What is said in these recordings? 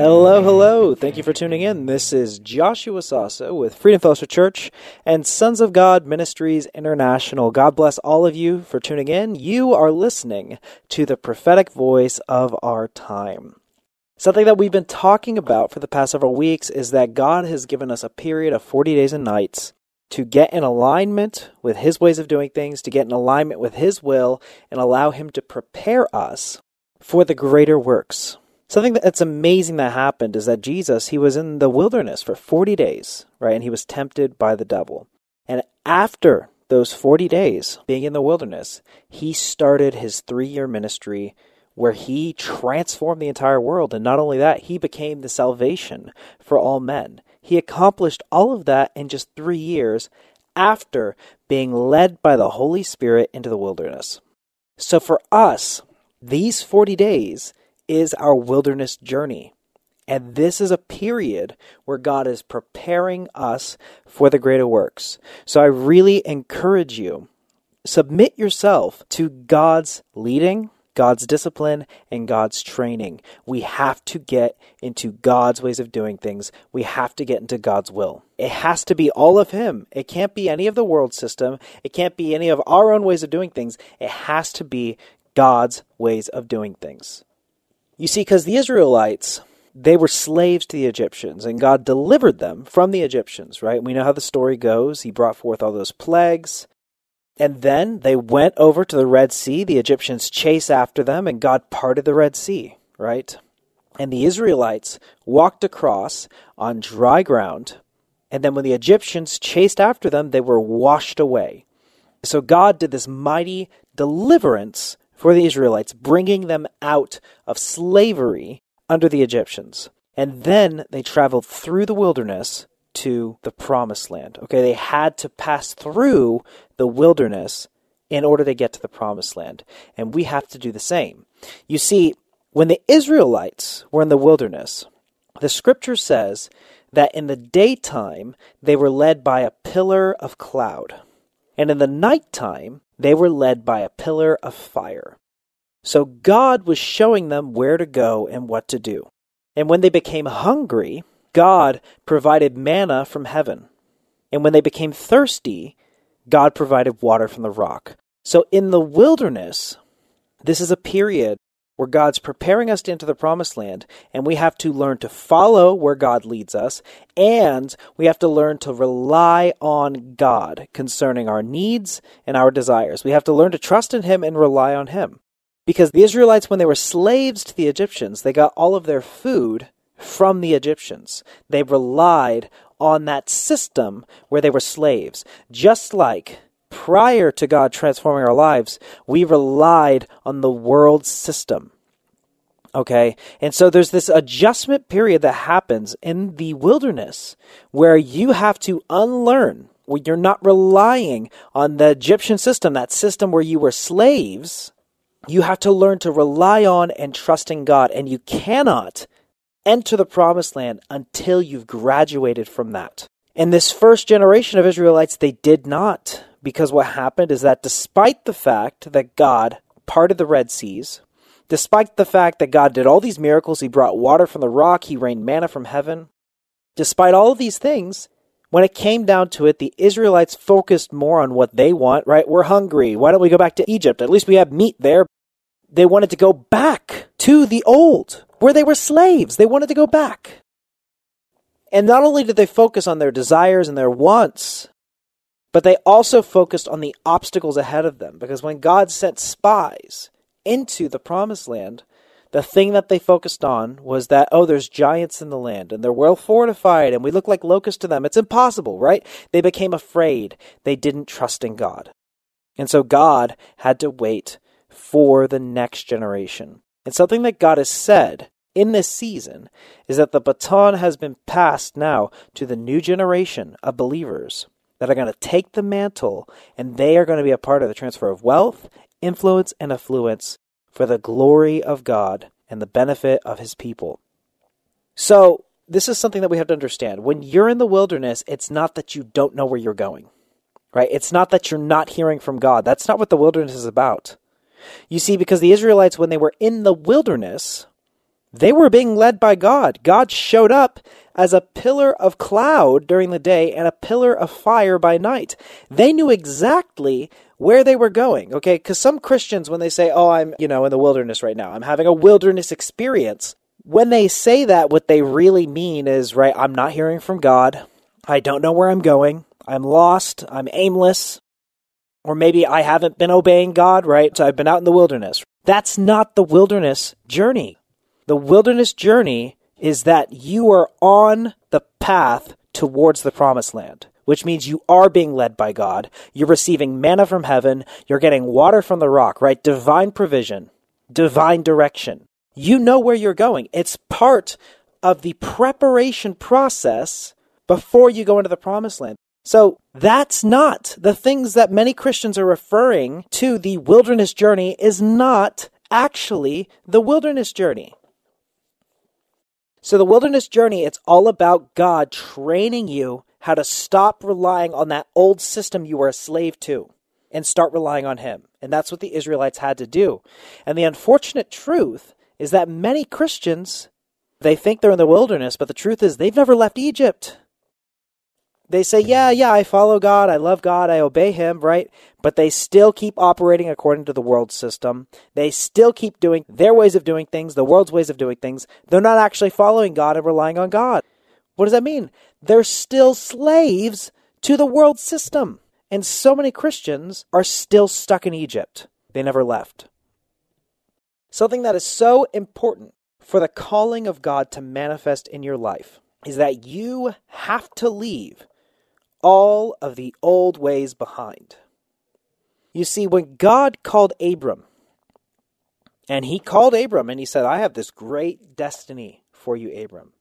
Hello, hello. Thank you for tuning in. This is Joshua Sasso with Freedom Fellowship Church and Sons of God Ministries International. God bless all of you for tuning in. You are listening to the prophetic voice of our time. Something that we've been talking about for the past several weeks is that God has given us a period of 40 days and nights to get in alignment with His ways of doing things, to get in alignment with His will, and allow Him to prepare us for the greater works. Something that's amazing that happened is that Jesus, he was in the wilderness for 40 days, right? And he was tempted by the devil. And after those 40 days being in the wilderness, he started his three year ministry where he transformed the entire world. And not only that, he became the salvation for all men. He accomplished all of that in just three years after being led by the Holy Spirit into the wilderness. So for us, these 40 days is our wilderness journey. And this is a period where God is preparing us for the greater works. So I really encourage you submit yourself to God's leading, God's discipline, and God's training. We have to get into God's ways of doing things. We have to get into God's will. It has to be all of Him. It can't be any of the world system. It can't be any of our own ways of doing things. It has to be God's ways of doing things. You see, because the Israelites, they were slaves to the Egyptians, and God delivered them from the Egyptians, right? We know how the story goes. He brought forth all those plagues. And then they went over to the Red Sea. The Egyptians chased after them, and God parted the Red Sea, right? And the Israelites walked across on dry ground. And then when the Egyptians chased after them, they were washed away. So God did this mighty deliverance for the Israelites, bringing them out of slavery under the Egyptians. And then they traveled through the wilderness to the promised land. Okay, they had to pass through the wilderness in order to get to the promised land. And we have to do the same. You see, when the Israelites were in the wilderness, the scripture says that in the daytime they were led by a pillar of cloud, and in the nighttime they were led by a pillar of fire. So God was showing them where to go and what to do. And when they became hungry, God provided manna from heaven. And when they became thirsty, God provided water from the rock. So in the wilderness, this is a period where God's preparing us to enter the promised land, and we have to learn to follow where God leads us, and we have to learn to rely on God concerning our needs and our desires. We have to learn to trust in Him and rely on Him. Because the Israelites, when they were slaves to the Egyptians, they got all of their food from the Egyptians. They relied on that system where they were slaves. Just like prior to God transforming our lives, we relied on the world system. Okay? And so there's this adjustment period that happens in the wilderness where you have to unlearn, where you're not relying on the Egyptian system, that system where you were slaves. You have to learn to rely on and trust in God, and you cannot enter the promised land until you've graduated from that. And this first generation of Israelites, they did not because what happened is that despite the fact that God parted the Red Seas, despite the fact that God did all these miracles, He brought water from the rock, He rained manna from heaven, despite all of these things, when it came down to it, the Israelites focused more on what they want, right? We're hungry. Why don't we go back to Egypt? At least we have meat there. They wanted to go back to the old, where they were slaves. They wanted to go back. And not only did they focus on their desires and their wants, But they also focused on the obstacles ahead of them because when God sent spies into the promised land, the thing that they focused on was that, oh, there's giants in the land and they're well fortified and we look like locusts to them. It's impossible, right? They became afraid. They didn't trust in God. And so God had to wait for the next generation. And something that God has said in this season is that the baton has been passed now to the new generation of believers that are going to take the mantle and they are going to be a part of the transfer of wealth, influence, and affluence for the glory of God and the benefit of his people. So, this is something that we have to understand. When you're in the wilderness, it's not that you don't know where you're going, right? It's not that you're not hearing from God. That's not what the wilderness is about. You see, because the Israelites, when they were in the wilderness, they were being led by God. God showed up as a pillar of cloud during the day and a pillar of fire by night. They knew exactly where they were going, okay? Because some Christians, when they say, oh, I'm, you know, in the wilderness right now, I'm having a wilderness experience, when they say that, what they really mean is, right, I'm not hearing from God. I don't know where I'm going. I'm lost. I'm aimless. Or maybe I haven't been obeying God, right? So I've been out in the wilderness. That's not the wilderness journey. The wilderness journey is that you are on the path towards the promised land, which means you are being led by God. You're receiving manna from heaven. You're getting water from the rock, right? Divine provision, divine direction. You know where you're going. It's part of the preparation process before you go into the promised land. So that's not the things that many Christians are referring to the wilderness journey is not actually the wilderness journey. So the wilderness journey, it's all about God training you how to stop relying on that old system you were a slave to and start relying on him. And that's what the Israelites had to do. And the unfortunate truth is that many Christians they think they're in the wilderness, but the truth is they've never left Egypt they say, yeah, yeah, I follow God, I love God, I obey Him, right? But they still keep operating according to the world system. They still keep doing their ways of doing things, the world's ways of doing things. They're not actually following God and relying on God. What does that mean? They're still slaves to the world system. And so many Christians are still stuck in Egypt. They never left. Something that is so important for the calling of God to manifest in your life is that you have to leave all of the old ways behind. You see, when God called Abram, and he called Abram and he said, I have this great destiny for you, Abram.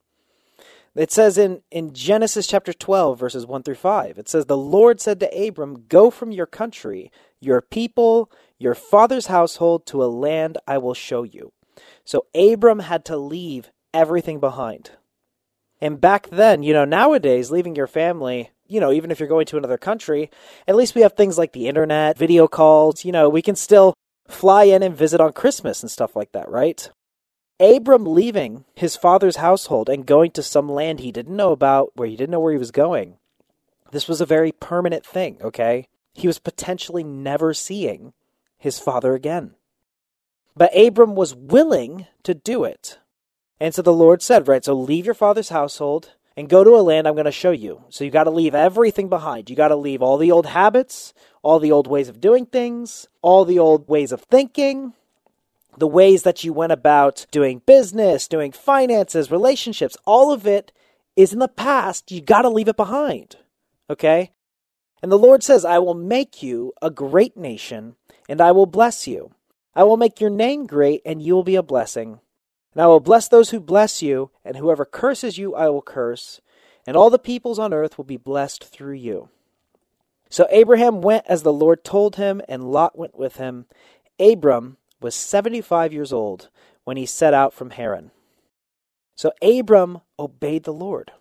It says in, in Genesis chapter 12, verses 1 through 5, it says, The Lord said to Abram, Go from your country, your people, your father's household to a land I will show you. So Abram had to leave everything behind. And back then, you know, nowadays, leaving your family you know, even if you're going to another country, at least we have things like the internet, video calls, you know, we can still fly in and visit on Christmas and stuff like that, right? Abram leaving his father's household and going to some land he didn't know about, where he didn't know where he was going, this was a very permanent thing, okay? He was potentially never seeing his father again. But Abram was willing to do it. And so the Lord said, right, so leave your father's household and go to a land I'm going to show you. So you got to leave everything behind. You got to leave all the old habits, all the old ways of doing things, all the old ways of thinking, the ways that you went about doing business, doing finances, relationships, all of it is in the past. You got to leave it behind. Okay? And the Lord says, I will make you a great nation, and I will bless you. I will make your name great, and you will be a blessing. And I will bless those who bless you, and whoever curses you, I will curse, and all the peoples on earth will be blessed through you. So Abraham went as the Lord told him, and Lot went with him. Abram was 75 years old when he set out from Haran. So Abram obeyed the Lord.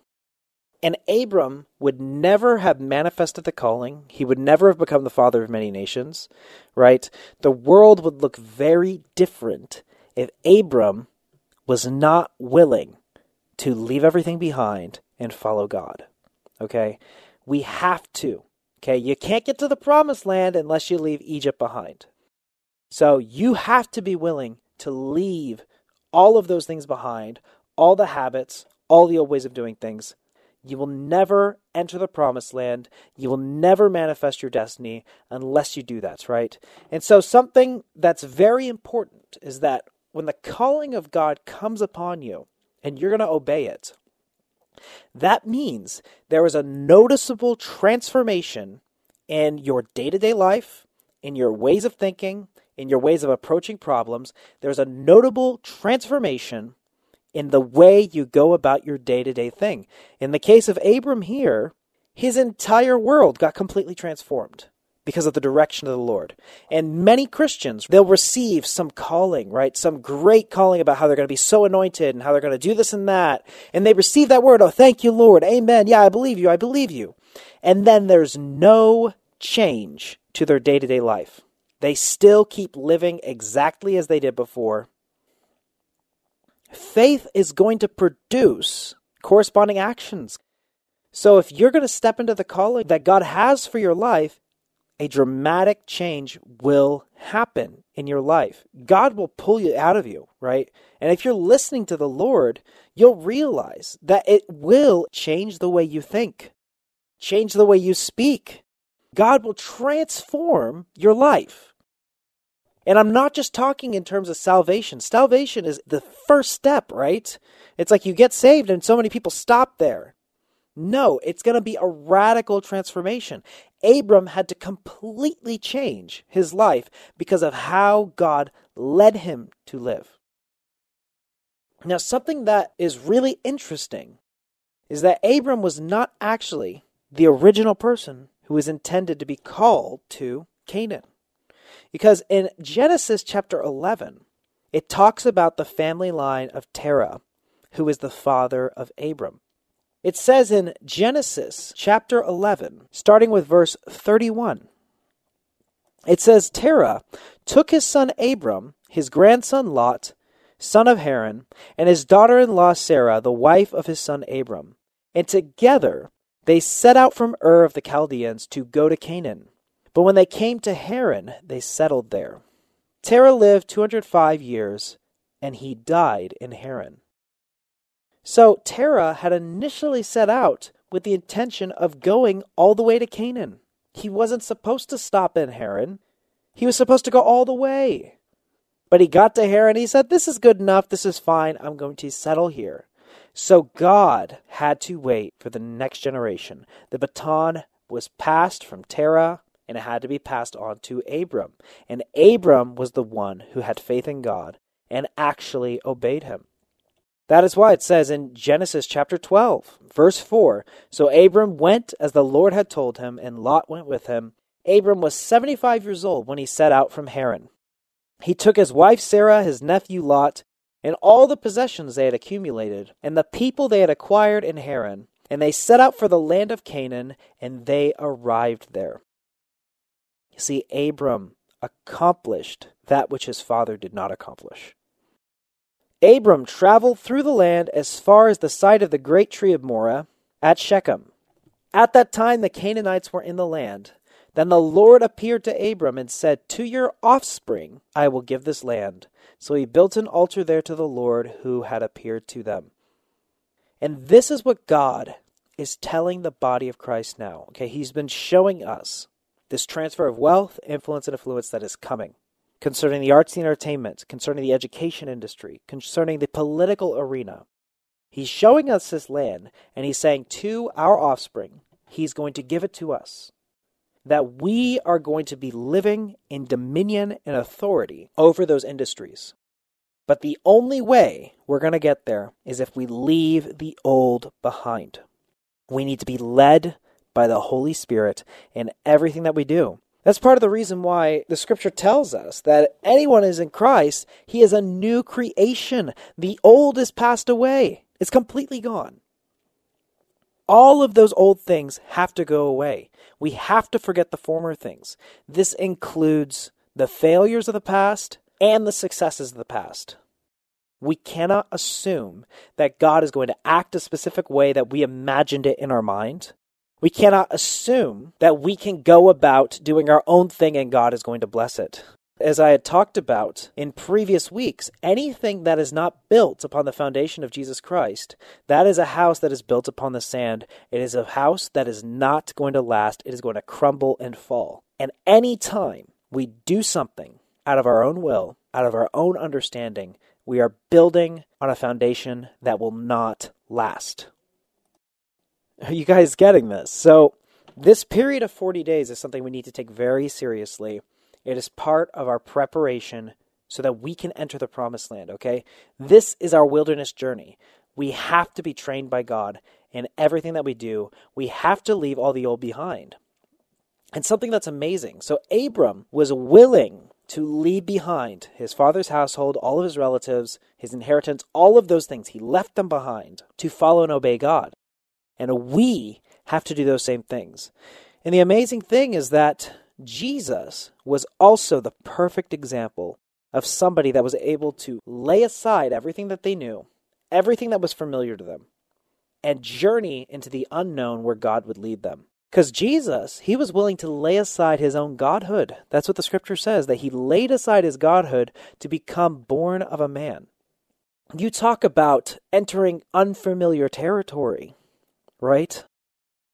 And Abram would never have manifested the calling. He would never have become the father of many nations, right? The world would look very different if Abram was not willing to leave everything behind and follow God. Okay? We have to. Okay? You can't get to the promised land unless you leave Egypt behind. So you have to be willing to leave all of those things behind, all the habits, all the old ways of doing things. You will never enter the promised land. You will never manifest your destiny unless you do that, right? And so, something that's very important is that when the calling of God comes upon you and you're going to obey it, that means there is a noticeable transformation in your day to day life, in your ways of thinking, in your ways of approaching problems. There's a notable transformation in the way you go about your day to day thing. In the case of Abram here, his entire world got completely transformed because of the direction of the Lord. And many Christians, they'll receive some calling, right? Some great calling about how they're going to be so anointed and how they're going to do this and that. And they receive that word, oh, thank you, Lord. Amen. Yeah, I believe you. I believe you. And then there's no change to their day to day life. They still keep living exactly as they did before faith is going to produce corresponding actions. So if you're going to step into the calling that God has for your life, a dramatic change will happen in your life. God will pull you out of you, right? And if you're listening to the Lord, you'll realize that it will change the way you think, change the way you speak. God will transform your life. And I'm not just talking in terms of salvation. Salvation is the first step, right? It's like you get saved and so many people stop there. No, it's going to be a radical transformation. Abram had to completely change his life because of how God led him to live. Now, something that is really interesting is that Abram was not actually the original person who was intended to be called to Canaan. Because in Genesis chapter 11, it talks about the family line of Terah, who is the father of Abram. It says in Genesis chapter 11, starting with verse 31, it says, Terah took his son Abram, his grandson Lot, son of Haran, and his daughter in law Sarah, the wife of his son Abram, and together they set out from Ur of the Chaldeans to go to Canaan but when they came to Haran, they settled there. Terah lived 205 years, and he died in Haran. So Terah had initially set out with the intention of going all the way to Canaan. He wasn't supposed to stop in Haran. He was supposed to go all the way. But he got to Haran and he said, This is good enough. This is fine. I'm going to settle here. So God had to wait for the next generation. The baton was passed from Terah and it had to be passed on to Abram. And Abram was the one who had faith in God and actually obeyed him. That is why it says in Genesis chapter 12, verse 4 So Abram went as the Lord had told him, and Lot went with him. Abram was 75 years old when he set out from Haran. He took his wife Sarah, his nephew Lot, and all the possessions they had accumulated, and the people they had acquired in Haran, and they set out for the land of Canaan, and they arrived there. See, Abram accomplished that which his father did not accomplish. Abram traveled through the land as far as the site of the great tree of Moreh at Shechem. At that time, the Canaanites were in the land. Then the Lord appeared to Abram and said, To your offspring I will give this land. So he built an altar there to the Lord who had appeared to them. And this is what God is telling the body of Christ now. Okay, he's been showing us this transfer of wealth, influence, and influence that is coming concerning the arts and entertainment, concerning the education industry, concerning the political arena. He's showing us this land, and he's saying to our offspring, he's going to give it to us. That we are going to be living in dominion and authority over those industries. But the only way we're going to get there is if we leave the old behind. We need to be led by the Holy Spirit in everything that we do. That's part of the reason why the scripture tells us that anyone is in Christ, he is a new creation. The old is passed away, it's completely gone. All of those old things have to go away. We have to forget the former things. This includes the failures of the past and the successes of the past. We cannot assume that God is going to act a specific way that we imagined it in our mind we cannot assume that we can go about doing our own thing and God is going to bless it. As I had talked about in previous weeks, anything that is not built upon the foundation of Jesus Christ, that is a house that is built upon the sand. It is a house that is not going to last. It is going to crumble and fall. And any time we do something out of our own will, out of our own understanding, we are building on a foundation that will not last. Are you guys getting this? So, this period of 40 days is something we need to take very seriously it is part of our preparation so that we can enter the promised land, okay? This is our wilderness journey. We have to be trained by God in everything that we do. We have to leave all the old behind. And something that's amazing. So, Abram was willing to leave behind his father's household, all of his relatives, his inheritance, all of those things. He left them behind to follow and obey God. And we have to do those same things. And the amazing thing is that Jesus was also the perfect example of somebody that was able to lay aside everything that they knew, everything that was familiar to them, and journey into the unknown where God would lead them. Because Jesus, he was willing to lay aside his own godhood. That's what the scripture says, that he laid aside his godhood to become born of a man. You talk about entering unfamiliar territory, right?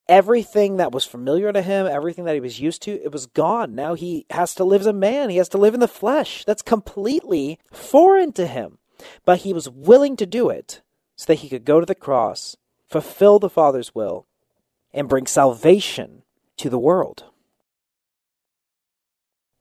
everything that was familiar to him, everything that he was used to, it was gone. Now he has to live as a man. He has to live in the flesh. That's completely foreign to him. But he was willing to do it so that he could go to the cross, fulfill the Father's will, and bring salvation to the world.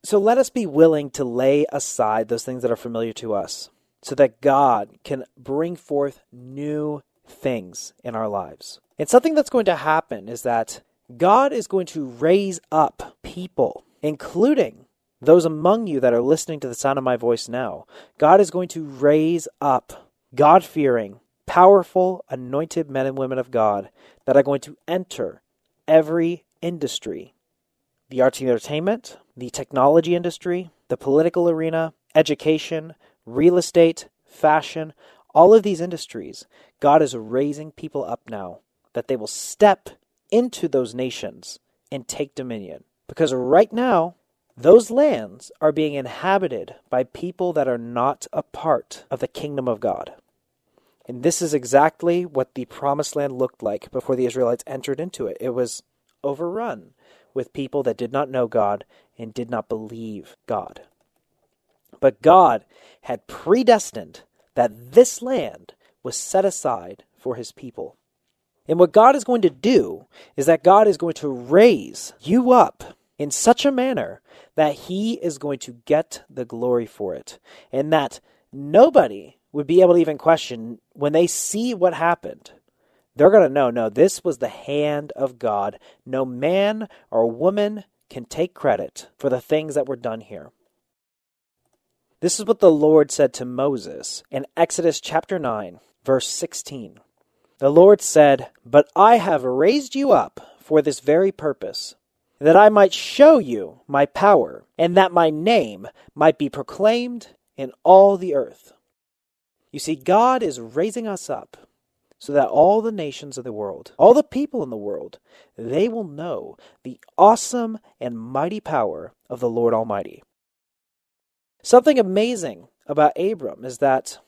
So let us be willing to lay aside those things that are familiar to us so that God can bring forth new things in our lives. And something that's going to happen is that God is going to raise up people, including those among you that are listening to the sound of my voice now. God is going to raise up God fearing, powerful, anointed men and women of God that are going to enter every industry the arts and entertainment, the technology industry, the political arena, education, real estate, fashion, all of these industries. God is raising people up now that they will step into those nations and take dominion. Because right now, those lands are being inhabited by people that are not a part of the kingdom of God. And this is exactly what the promised land looked like before the Israelites entered into it. It was overrun with people that did not know God and did not believe God. But God had predestined that this land was set aside for his people. And what God is going to do is that God is going to raise you up in such a manner that He is going to get the glory for it. And that nobody would be able to even question when they see what happened. They're going to know no, this was the hand of God. No man or woman can take credit for the things that were done here. This is what the Lord said to Moses in Exodus chapter 9, verse 16. The Lord said, But I have raised you up for this very purpose, that I might show you my power, and that my name might be proclaimed in all the earth. You see, God is raising us up so that all the nations of the world, all the people in the world, they will know the awesome and mighty power of the Lord Almighty. Something amazing about Abram is that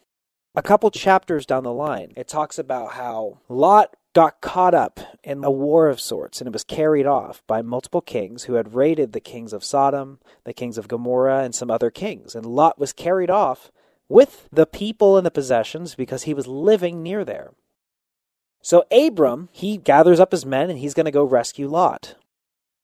a couple chapters down the line, it talks about how Lot got caught up in a war of sorts and it was carried off by multiple kings who had raided the kings of Sodom, the kings of Gomorrah, and some other kings. And Lot was carried off with the people and the possessions because he was living near there. So Abram, he gathers up his men and he's going to go rescue Lot.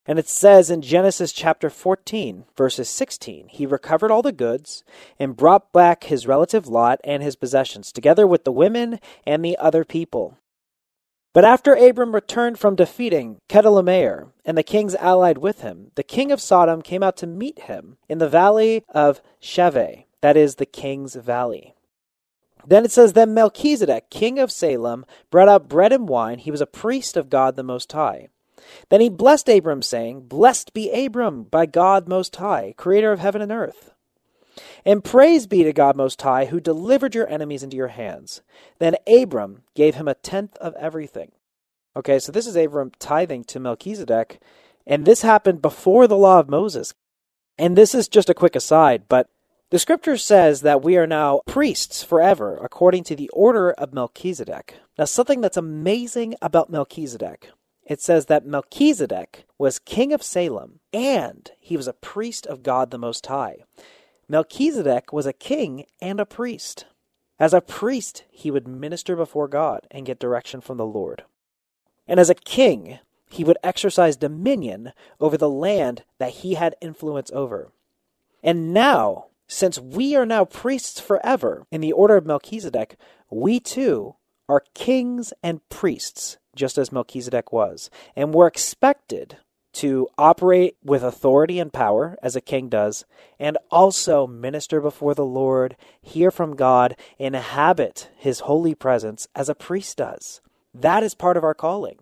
And it says in Genesis chapter 14, verses 16, he recovered all the goods and brought back his relative Lot and his possessions, together with the women and the other people. But after Abram returned from defeating Chedorlaomer and the kings allied with him, the king of Sodom came out to meet him in the valley of Shaveh, that is, the king's valley. Then it says, Then Melchizedek, king of Salem, brought out bread and wine. He was a priest of God the Most High. Then he blessed Abram, saying, Blessed be Abram by God Most High, creator of heaven and earth. And praise be to God Most High, who delivered your enemies into your hands. Then Abram gave him a tenth of everything. Okay, so this is Abram tithing to Melchizedek, and this happened before the law of Moses. And this is just a quick aside, but the scripture says that we are now priests forever according to the order of Melchizedek. Now, something that's amazing about Melchizedek it says that Melchizedek was king of Salem and he was a priest of God the Most High. Melchizedek was a king and a priest. As a priest, he would minister before God and get direction from the Lord. And as a king, he would exercise dominion over the land that he had influence over. And now, since we are now priests forever in the order of Melchizedek, we too are kings and priests, just as Melchizedek was. And we're expected to operate with authority and power, as a king does, and also minister before the Lord, hear from God, inhabit his holy presence as a priest does. That is part of our calling.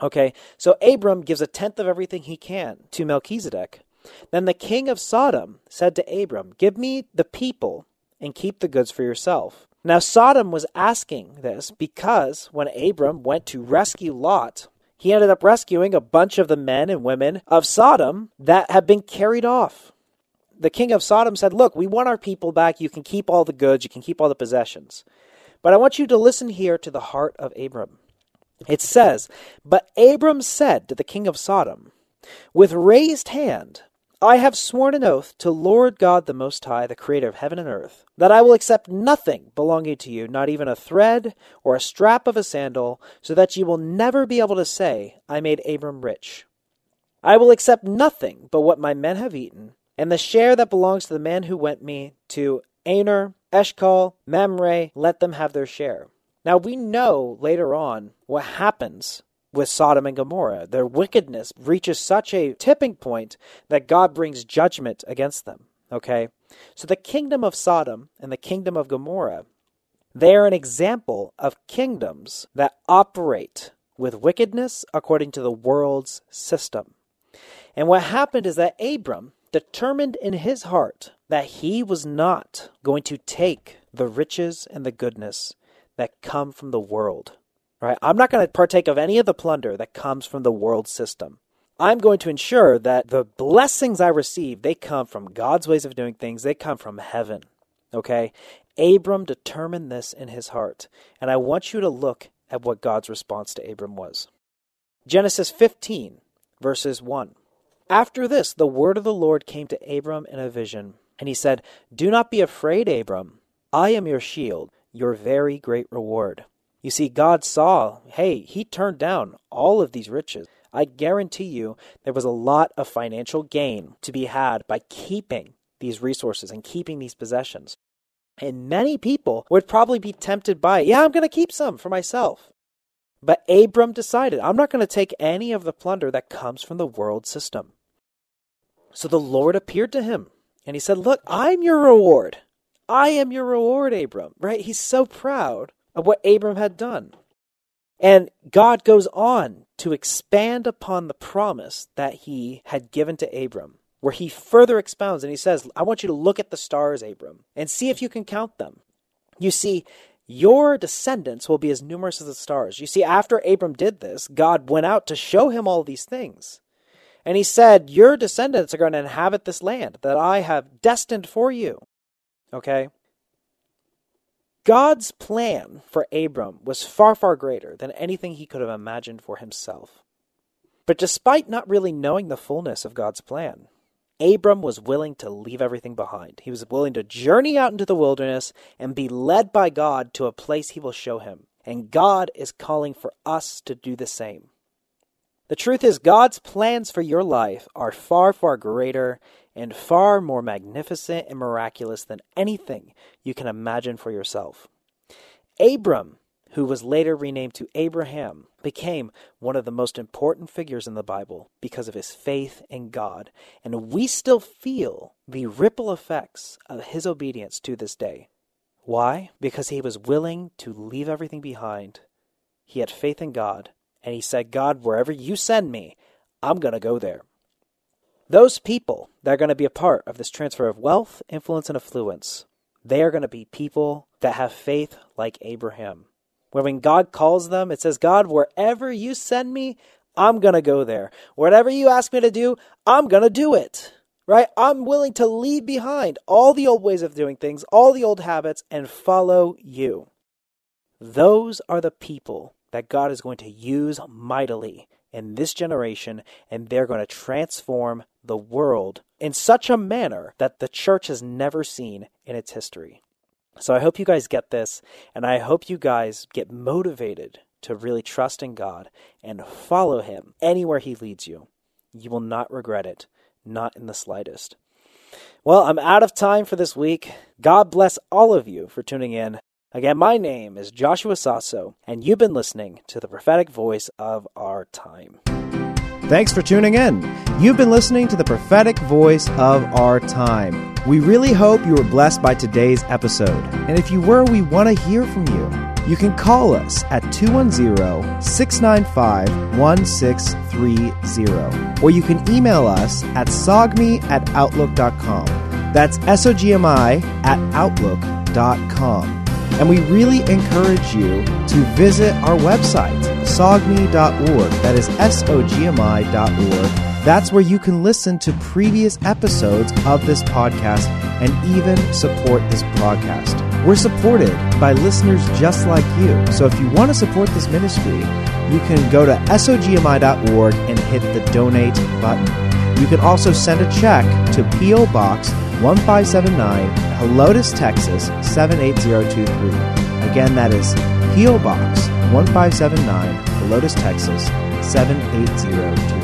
Okay, so Abram gives a tenth of everything he can to Melchizedek. Then the king of Sodom said to Abram, Give me the people and keep the goods for yourself. Now, Sodom was asking this because when Abram went to rescue Lot, he ended up rescuing a bunch of the men and women of Sodom that had been carried off. The king of Sodom said, Look, we want our people back. You can keep all the goods, you can keep all the possessions. But I want you to listen here to the heart of Abram. It says, But Abram said to the king of Sodom, With raised hand, I have sworn an oath to Lord God the Most High, the Creator of heaven and earth, that I will accept nothing belonging to you, not even a thread or a strap of a sandal, so that you will never be able to say, I made Abram rich. I will accept nothing but what my men have eaten, and the share that belongs to the man who went me to Aner, Eshcol, Mamre, let them have their share. Now we know later on what happens with Sodom and Gomorrah. Their wickedness reaches such a tipping point that God brings judgment against them. Okay? So the kingdom of Sodom and the kingdom of Gomorrah, they are an example of kingdoms that operate with wickedness according to the world's system. And what happened is that Abram determined in his heart that he was not going to take the riches and the goodness that come from the world. Right? I'm not going to partake of any of the plunder that comes from the world system. I'm going to ensure that the blessings I receive, they come from God's ways of doing things. They come from heaven. Okay? Abram determined this in his heart. And I want you to look at what God's response to Abram was. Genesis 15, verses 1. After this, the word of the Lord came to Abram in a vision, and he said, Do not be afraid, Abram. I am your shield, your very great reward. You see, God saw, hey, he turned down all of these riches. I guarantee you there was a lot of financial gain to be had by keeping these resources and keeping these possessions. And many people would probably be tempted by, yeah, I'm going to keep some for myself. But Abram decided, I'm not going to take any of the plunder that comes from the world system. So the Lord appeared to him and he said, Look, I'm your reward. I am your reward, Abram. Right? He's so proud of what Abram had done. And God goes on to expand upon the promise that he had given to Abram, where he further expounds and he says, I want you to look at the stars, Abram, and see if you can count them. You see, your descendants will be as numerous as the stars. You see, after Abram did this, God went out to show him all these things. And he said, Your descendants are going to inhabit this land that I have destined for you. Okay? God's plan for Abram was far, far greater than anything he could have imagined for himself. But despite not really knowing the fullness of God's plan, Abram was willing to leave everything behind. He was willing to journey out into the wilderness and be led by God to a place he will show him. And God is calling for us to do the same. The truth is, God's plans for your life are far, far greater and far more magnificent and miraculous than anything you can imagine for yourself. Abram, who was later renamed to Abraham, became one of the most important figures in the Bible because of his faith in God, and we still feel the ripple effects of his obedience to this day. Why? Because he was willing to leave everything behind. He had faith in God, and he said, God, wherever you send me, I'm going to go there. Those people that are going to be a part of this transfer of wealth, influence, and affluence, they are going to be people that have faith like Abraham. Where when God calls them, it says, God, wherever you send me, I'm going to go there. Whatever you ask me to do, I'm going to do it. right? I'm willing to leave behind all the old ways of doing things, all the old habits, and follow you. Those are the people that God is going to use mightily in this generation, and they're going to transform the world in such a manner that the church has never seen in its history. So I hope you guys get this, and I hope you guys get motivated to really trust in God and follow Him anywhere He leads you. You will not regret it, not in the slightest. Well, I'm out of time for this week. God bless all of you for tuning in. Again, my name is Joshua Sasso, and you've been listening to the prophetic voice of our time. Thanks for tuning in. You've been listening to the prophetic voice of our time. We really hope you were blessed by today's episode. And if you were, we want to hear from you. You can call us at 210 695 1630, or you can email us at sogmi at outlook.com. That's S O G M I at outlook.com. And we really encourage you to visit our website, sogmi.org. That is S O G M I.org. That's where you can listen to previous episodes of this podcast and even support this podcast. We're supported by listeners just like you. So if you want to support this ministry, you can go to sogmi.org and hit the donate button. You can also send a check to P.O. Box 1579, Helotes, Texas 78023. Again, that is P.O. Box 1579, Helotes, Texas 78023.